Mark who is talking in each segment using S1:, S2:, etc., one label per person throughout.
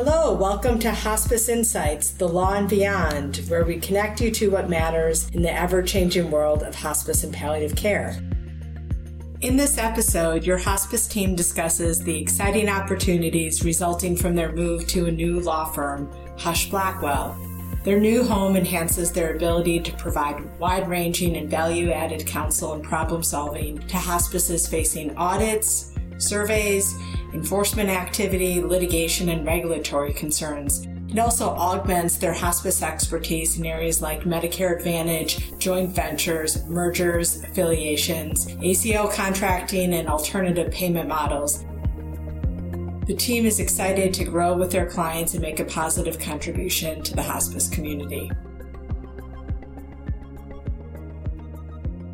S1: Hello, welcome to Hospice Insights, the law and beyond, where we connect you to what matters in the ever changing world of hospice and palliative care. In this episode, your hospice team discusses the exciting opportunities resulting from their move to a new law firm, Husch Blackwell. Their new home enhances their ability to provide wide ranging and value added counsel and problem solving to hospices facing audits, surveys, enforcement activity, litigation, and regulatory concerns. It also augments their hospice expertise in areas like Medicare Advantage, joint ventures, mergers, affiliations, ACO contracting, and alternative payment models. The team is excited to grow with their clients and make a positive contribution to the hospice community.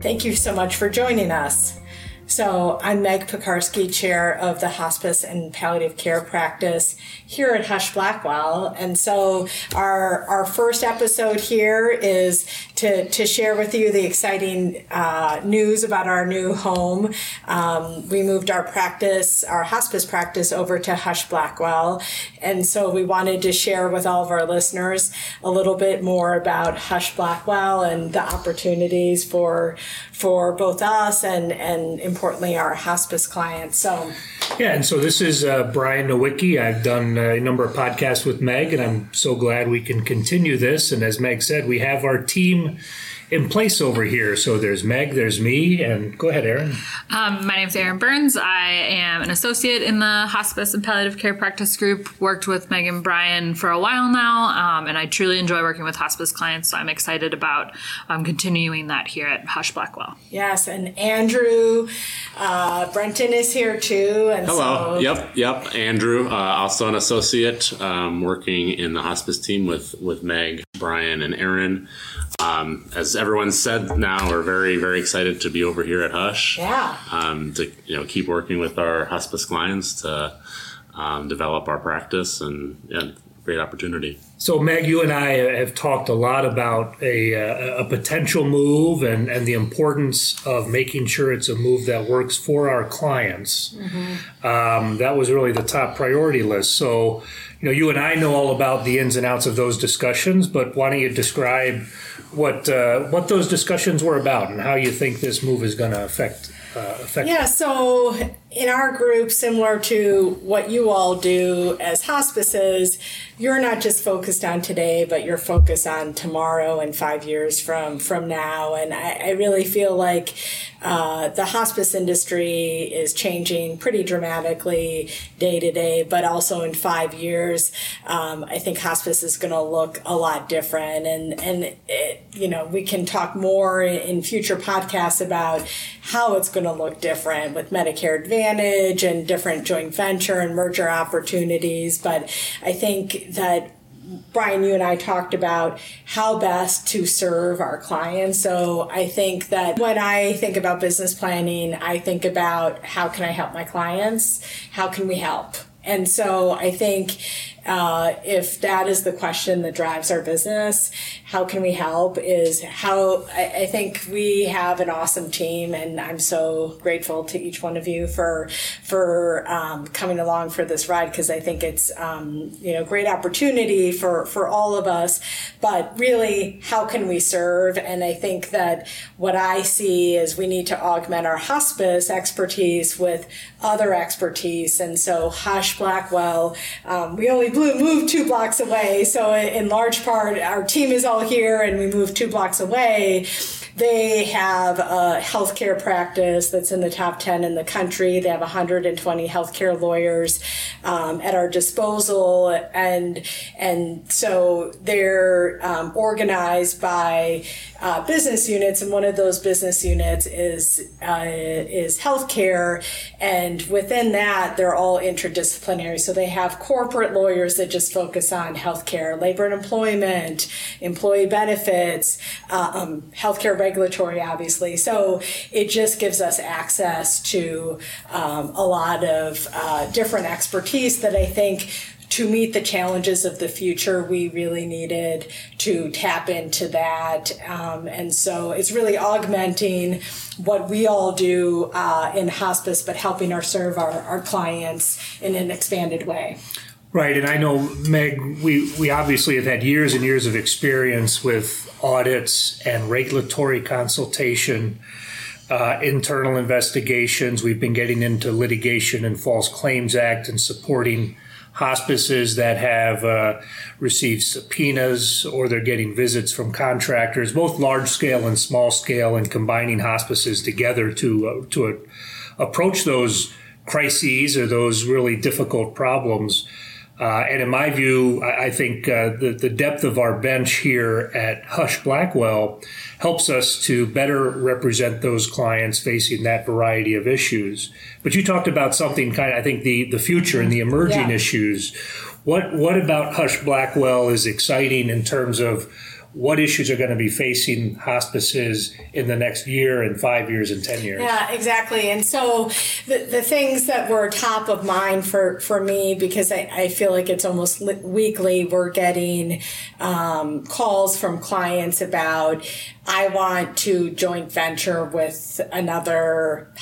S1: Thank you so much for joining us. So I'm Meg Pekarske, chair of the hospice and palliative care practice here at Husch Blackwell. And so our, our first episode here is to, to share with you the exciting uh, news about our new home. Um, we moved our practice, our hospice practice over to Husch Blackwell. And so we wanted to share with all of our listeners a little bit more about Husch Blackwell and the opportunities for, for both us and, and importantly, our hospice clients. So,
S2: yeah, and so this is uh, Brian Nowicki. I've done a number of podcasts with Meg, and I'm so glad we can continue this. And as Meg said, we have our team in place over here. So there's Meg, there's me, and go ahead, Erin.
S3: Um, my name's Erin Burns. I am an associate in the hospice and palliative care practice group. Worked with Meg and Brian for a while now, um, and I truly enjoy working with hospice clients. So I'm excited about um, continuing that here at Husch Blackwell.
S1: Yes, and Andrew uh, Brenton is here too. And
S4: Hello. So- yep. Yep. Andrew, uh, also an associate, um, working in the hospice team with with Meg, Brian, and Erin. Um, as everyone said, now we're very, very excited to be over here at Husch.
S1: Yeah.
S4: Um, to you know keep working with our hospice clients to um, develop our practice and yeah, great opportunity.
S2: So, Meg, you and I have talked a lot about a, uh, a potential move and, and the importance of making sure it's a move that works for our clients. Mm-hmm. Um, that was really the top priority list. So, you know, you and I know all about the ins and outs of those discussions, but why don't you describe what uh, what those discussions were about and how you think this move is going to affect uh?
S1: Yeah, so in our group, similar to what you all do as hospices, you're not just focused on today, but you're focused on tomorrow and five years from from now. And I, I really feel like uh, the hospice industry is changing pretty dramatically day to day, but also in five years, um, I think hospice is going to look a lot different. And and you know we can talk more in future podcasts about how it's going to look different with Medicare Advantage and different joint venture and merger opportunities. But I think that Brian, you and I talked about how best to serve our clients. So I think that when I think about business planning, I think about how can I help my clients? How can we help? And so I think uh, if that is the question that drives our business, how can we help? Is how I, I, think we have an awesome team, and I'm so grateful to each one of you for for um, coming along for this ride because I think it's um, you know great opportunity for for all of us. But really, how can we serve? And I think that what I see is we need to augment our hospice expertise with other expertise, and so Husch Blackwell, um, we only Blue moved two blocks away. So in large part, our team is all here and we moved two blocks away. They have a healthcare practice that's in the top 10 in the country. They have 120 healthcare lawyers um, at our disposal. And, and so they're um, organized by uh, business units. And one of those business units is, uh, is healthcare. And within that, they're all interdisciplinary. So they have corporate lawyers that just focus on healthcare, labor and employment, employee benefits, uh, um, healthcare regulatory, obviously. So it just gives us access to um, a lot of uh, different expertise that I think to meet the challenges of the future, we really needed to tap into that. Um, and so it's really augmenting what we all do uh, in hospice, but helping our serve our, our clients in an expanded way.
S2: Right, and I know Meg. We we obviously have had years and years of experience with audits and regulatory consultation, uh, internal investigations. We've been getting into litigation and False Claims Act and supporting hospices that have uh, received subpoenas or they're getting visits from contractors, both large scale and small scale, and combining hospices together to uh, to approach those crises or those really difficult problems uh, and in my view, I, I think uh, the, the depth of our bench here at Husch Blackwell helps us to better represent those clients facing that variety of issues. But you talked about something kind of, I think, the, the future and the emerging yeah. issues. What, what about Husch Blackwell is exciting in terms of what issues are going to be facing hospices in the next year and five years and 10 years.
S1: Yeah, exactly. And so the, the things that were top of mind for, for me, because I, I feel like it's almost weekly, we're getting um, calls from clients about I want to joint venture with another,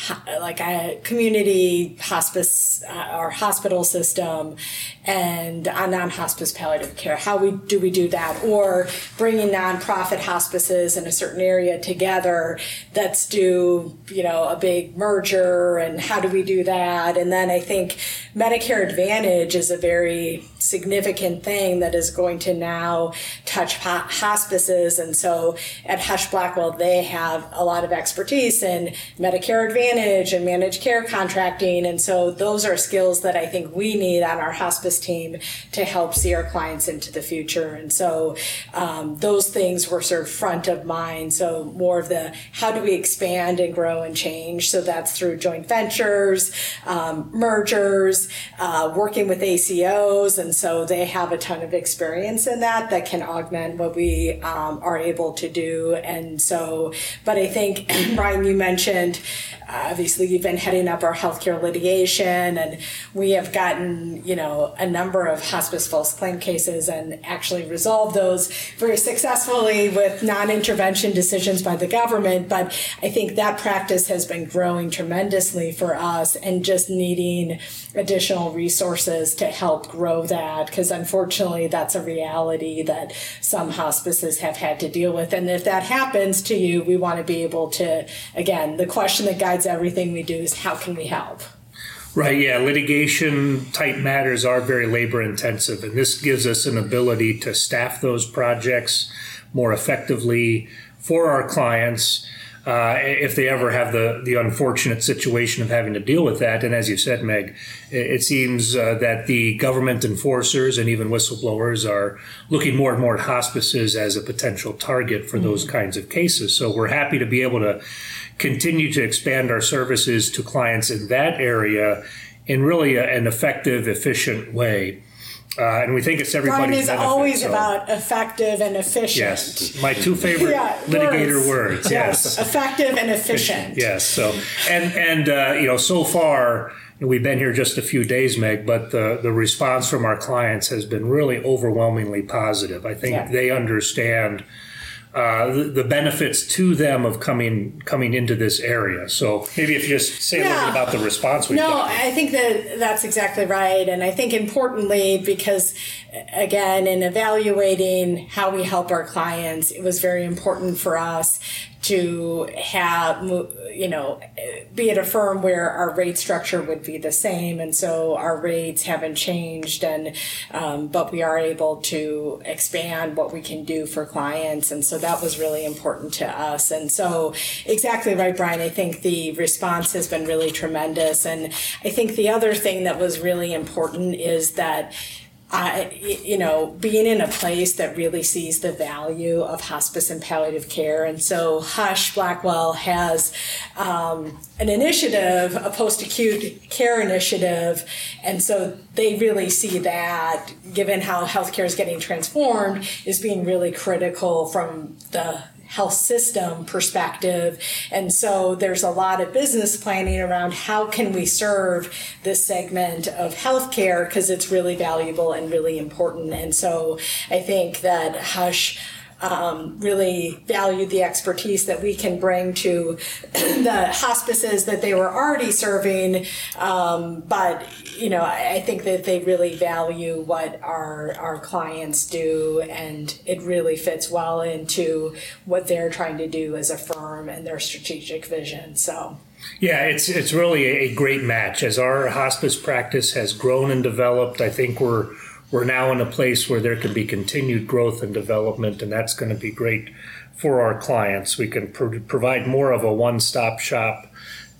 S1: like a community hospice uh, or hospital system and a non-hospice palliative care. How we do we do that? Or bringing nonprofit hospices in a certain area together. Let's do, you know, a big merger and how do we do that? And then I think Medicare Advantage is a very significant thing that is going to now touch hospices. And so at Husch Blackwell, they have a lot of expertise in Medicare Advantage and managed care contracting. And so those are skills that I think we need on our hospice team to help see our clients into the future. And so um, those things were sort of front of mind. So more of the how do we expand and grow and change? So that's through joint ventures, um, mergers, uh, working with ACOs. And so they have a ton of experience in that that can augment what we um, are able to do. And so, but I think, Brian, you mentioned obviously you've been heading up our healthcare litigation and we have gotten you know a number of hospice false claim cases and actually resolved those very successfully with non-intervention decisions by the government but i think that practice has been growing tremendously for us and just needing additional resources to help grow that because unfortunately that's a reality that some hospices have had to deal with and if that happens to you we want to be able to again the question that guides everything we do is how can we help
S2: Right, yeah. Litigation type matters are very labor intensive, and this gives us an ability to staff those projects more effectively for our clients uh, if they ever have the, the unfortunate situation of having to deal with that. And as you said, Meg, it, it seems uh, that the government enforcers and even whistleblowers are looking more and more at hospices as a potential target for mm-hmm. those kinds of cases. So we're happy to be able to continue to expand our services to clients in that area in really a, an effective, efficient way. Uh, and we think it's everybody's Brian
S1: is
S2: benefit,
S1: always so. about effective and efficient.
S2: Yes, my two favorite yeah, litigator words. words yes.
S1: yes. effective and efficient.
S2: yes. So, and and uh, you know, so far we've been here just a few days, Meg, but the the response from our clients has been really overwhelmingly positive. I think yeah. they understand uh, the, the, benefits to them of coming coming into this area. So maybe if you just say yeah. a little bit about the response we
S1: No. I think that that's exactly right, and I think importantly because again in evaluating how we help our clients, it was very important for us to have, you know, be at a firm where our rate structure would be the same. And so our rates haven't changed and, um, but we are able to expand what we can do for clients. And so that was really important to us. And so exactly right, Brian. I think the response has been really tremendous. And I think the other thing that was really important is that I, you know, being in a place that really sees the value of hospice and palliative care. And so Husch Blackwell has um, an initiative, a post acute care initiative. And so they really see that, given how healthcare is getting transformed, is being really critical from the health system perspective. And so there's a lot of business planning around how can we serve this segment of healthcare because it's really valuable and really important. And so I think that Husch um, really valued the expertise that we can bring to the hospices that they were already serving. Um, but you know, I, I, think that they really value what our our clients do, and it really fits well into what they're trying to do as a firm and their strategic vision. So.
S2: Yeah, it's it's really a great match. As our hospice practice has grown and developed, I think we're we're now in a place where there can be continued growth and development, and that's going to be great for our clients. We can pro- provide more of a one-stop shop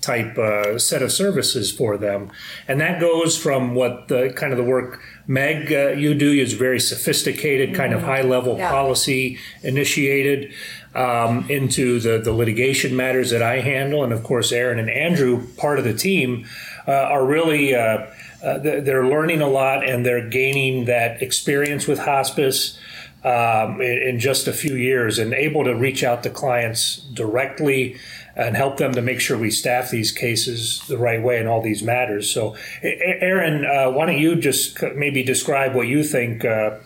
S2: type uh, set of services for them, and that goes from what the kind of the work Meg uh, you do is very sophisticated, mm-hmm. kind of mm-hmm. high level yeah. policy initiated. Um, into the, the litigation matters that I handle. And of course, Erin and Andrew, part of the team, uh, are really uh, uh, they're learning a lot and they're gaining that experience with hospice um, in, in, just a few years and able to reach out to clients directly and help them to make sure we staff these cases the right way in all these matters. So, Erin, uh, why don't you just maybe describe what you think uh,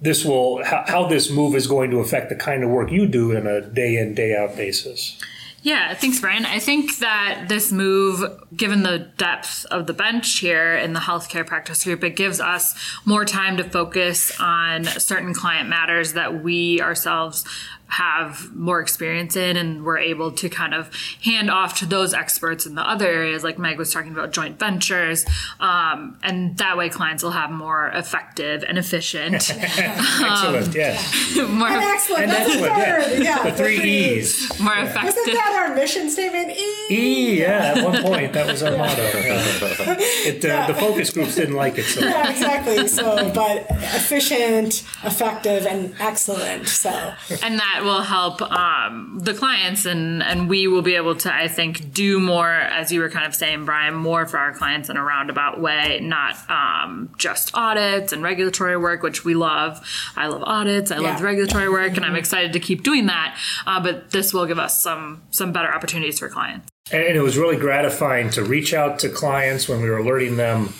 S2: this will, how, how this move is going to affect the kind of work you do in a day in, day out basis?
S3: Yeah, thanks, Brian. I think that this move, given the depth of the bench here in the healthcare practice group, it gives us more time to focus on certain client matters that we ourselves have more experience in and we're able to kind of hand off to those experts in the other areas like meg was talking about joint ventures um, and that way clients will have more effective and efficient
S2: excellent um, yes.
S1: more and excellent and that's excellent, yeah.
S2: yeah. the three e's.
S3: More yeah. effective.
S1: isn't that our mission statement? E.
S2: E yeah at one point that was our motto it, uh, the focus groups didn't like it so.
S1: Yeah exactly so but efficient effective and excellent so.
S3: And that will help um, the clients and and we will be able to I think do more as you were kind of saying Brian more for our clients in a roundabout way not um, just audits and regulatory work which we love. I love audits. I yeah. love the regulatory work and I'm excited to keep doing that. Uh, but this will give us some some better opportunities for clients.
S2: And it was really gratifying to reach out to clients when we were alerting them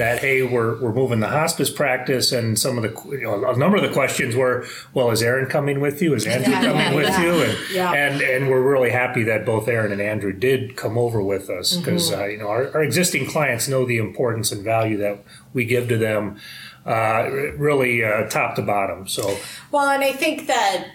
S2: that hey we're, we're moving the hospice practice and some of the you know, a number of the questions were well is Erin coming with you? Is Andrew yeah, coming yeah, with yeah. you? And, and and we're really happy that both Erin and Andrew did come over with us because mm-hmm. uh, you know our, our existing clients know the importance and value that we give to them uh, really uh, top to bottom so.
S1: Well and I think that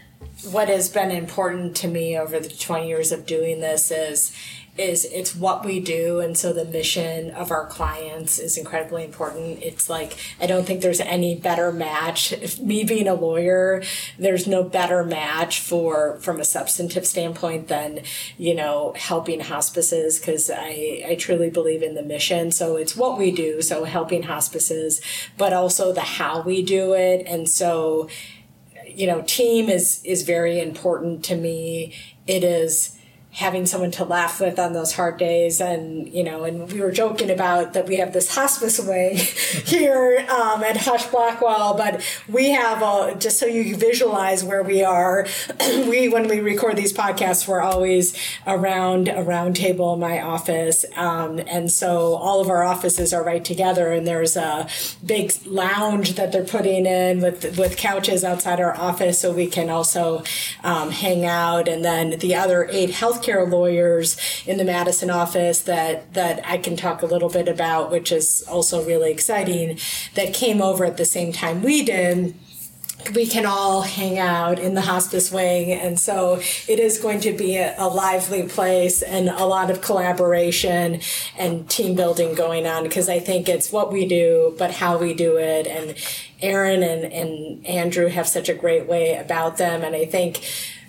S1: what has been important to me over the 20 years of doing this is is it's what we do and so the mission of our clients is incredibly important. It's like i don't think there's any better match. If me being a lawyer there's no better match for from a substantive standpoint than you know helping hospices because i i truly believe in the mission. So it's what we do so helping hospices but also the how we do it. And so you know team is is very important to me. It is having someone to laugh with on those hard days. And you know and we were joking about that we have this hospice wing here um, at husch blackwell but we have a just so you visualize where we are we when we record these podcasts we're always around a round table in my office. Um, and so all of our offices are right together and there's a big lounge that they're putting in with with couches outside our office so we can also um, hang out. And then the other eight health healthcare lawyers in the Madison office that that I can talk a little bit about, which is also really exciting, that came over at the same time we did we can all hang out in the hospice wing. And so it is going to be a, a, lively place and a lot of collaboration and team building going on because I think it's what we do, but how we do it. And Erin and, and Andrew have such a great way about them. And I think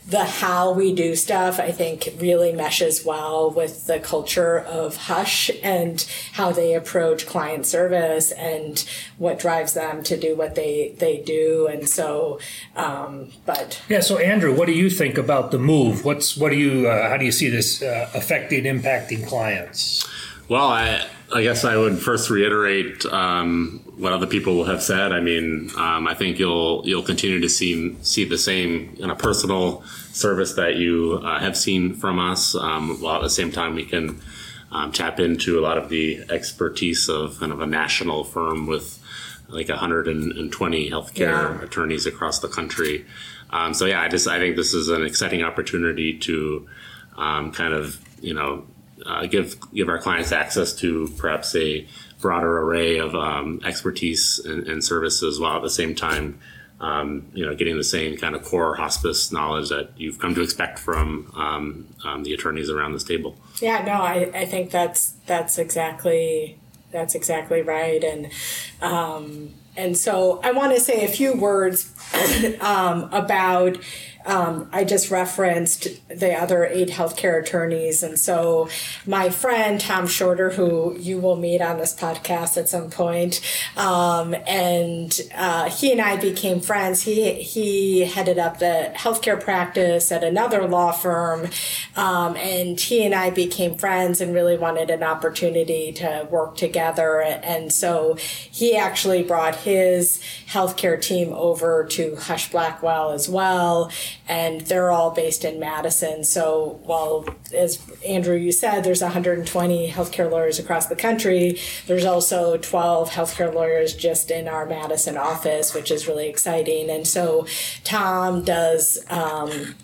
S1: the how we do stuff, I think, really meshes well with the culture of Husch and how they approach client service and what drives them to do what they, they do. And so, um, but
S2: yeah. So, Andrew, what do you think about the move? What's what do you uh, how do you see this uh, affecting impacting clients?
S4: Well, I I guess I would first reiterate um, what other people have said. I mean, um, I think you'll you'll continue to see see the same in a personal service that you uh, have seen from us, um, while at the same time we can um, tap into a lot of the expertise of kind of a national firm with like 120 healthcare yeah. attorneys across the country. Um, so yeah, I just I think this is an exciting opportunity to um, kind of you know uh, give give our clients access to perhaps a broader array of um, expertise and, and, services, while at the same time, um, you know, getting the same kind of core hospice knowledge that you've come to expect from um, um, the attorneys around this table.
S1: Yeah, no, I, I think that's that's exactly that's exactly right, and um, and so I want to say a few words um, about um, I just referenced the other eight healthcare attorneys. And so my friend Tom Shorter, who you will meet on this podcast at some point, um, and uh, he and I became friends. He, he headed up the healthcare practice at another law firm. Um, and he and I became friends and really wanted an opportunity to work together. And so he actually brought his healthcare team over to Husch Blackwell as well and they're all based in Madison. So while, as Andrew, you said, there's 120 healthcare lawyers across the country, there's also 12 healthcare lawyers just in our Madison office, which is really exciting. And so Tom does, um,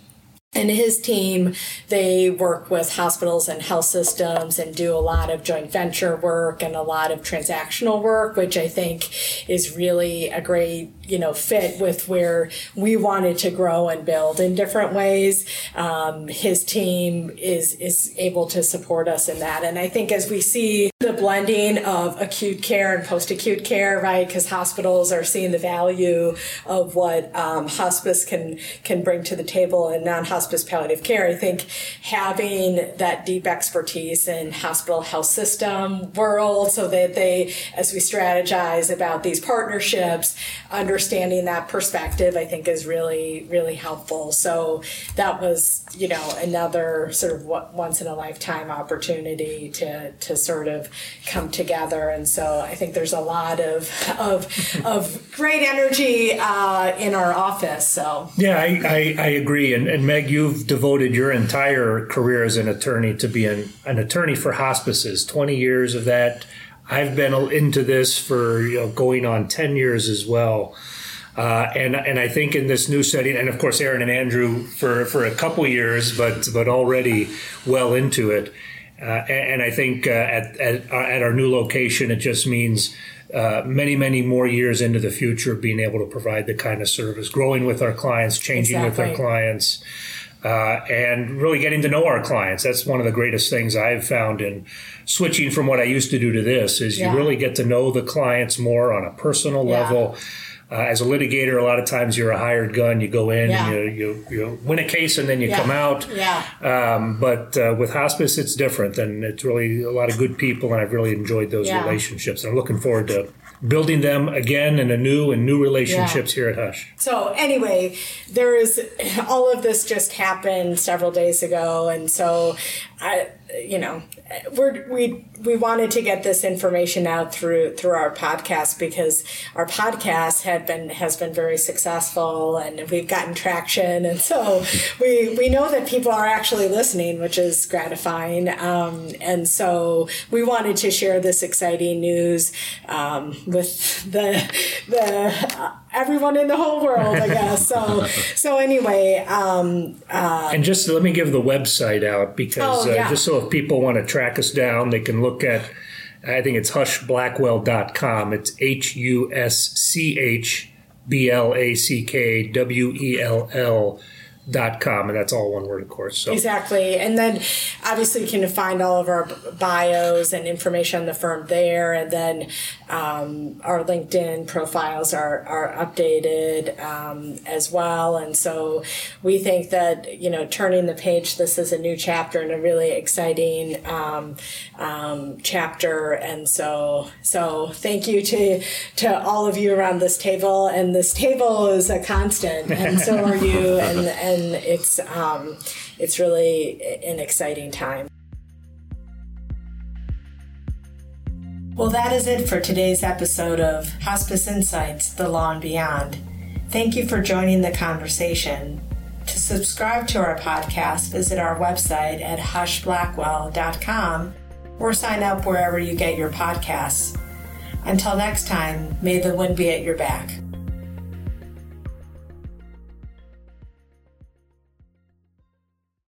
S1: and his team, they work with hospitals and health systems and do a lot of joint venture work and a lot of transactional work, which I think is really a great, you know, fit with where we wanted to grow and build in different ways. Um, his team is is able to support us in that, and I think as we see the blending of acute care and post acute care, right? Because hospitals are seeing the value of what um, hospice can can bring to the table and non hospice palliative care. I think having that deep expertise in hospital health system world, so that they, as we strategize about these partnerships, understanding that perspective, I think is really really helpful. So that was you know another sort of once in a lifetime opportunity to to sort of come together. And so I think there's a lot of of, of great energy uh, in our office. So
S2: yeah, I, I, I, agree. And, and Meg, you've devoted your entire career as an attorney to being an attorney for hospices. Twenty years of that. I've been into this for you know, going on ten years as well. Uh, and and I think in this new setting, and of course Erin and Andrew for, for a couple years, but but already well into it. Uh, and, and, I think uh, at, at, uh, at, our new location, it just means uh, many, many more years into the future being able to provide the kind of service, growing with our clients, changing exactly. with our clients, uh, and really getting to know our clients. That's one of the greatest things I've found in switching from what I used to do to this is yeah. you really get to know the clients more on a personal yeah. level uh, as a litigator, a lot of times you're a hired gun. You go in, yeah. and you, you, you win a case, and then you yeah. come out.
S1: Yeah.
S2: Um, but uh, with hospice, it's different, and it's really a lot of good people, and I've really enjoyed those yeah. relationships. And I'm looking forward to building them again in a new and new relationships here at Husch.
S1: So anyway, there is all of this just happened several days ago, and so I, you know, we're, we we wanted to get this information out through through our podcast because our podcast had been has been very successful and we've gotten traction, and so we we know that people are actually listening, which is gratifying. Um, and so we wanted to share this exciting news um, with the the. Everyone in the whole world, I guess. So, so anyway, um, uh,
S2: and just let me give the website out because oh, yeah. uh, just so if people want to track us down, they can look at. I think it's huschblackwell.com. It's H U S C H B L A C K W E L L dot com and that's all one word of course so.
S1: Exactly and then obviously you can find all of our bios and information on the firm there and then um, our linkedin profiles are, are updated um, as well and so we think that you know turning the page this is a new chapter and a really exciting um, um chapter and so so thank you to to all of you around this table and this table is a constant and so are you and, and and it's um, it's really an exciting time. Well, that is it for today's episode of Hospice Insights The Law and Beyond. Thank you for joining the conversation. To subscribe to our podcast, visit our website at huschblackwell.com or sign up wherever you get your podcasts. Until next time, may the wind be at your back.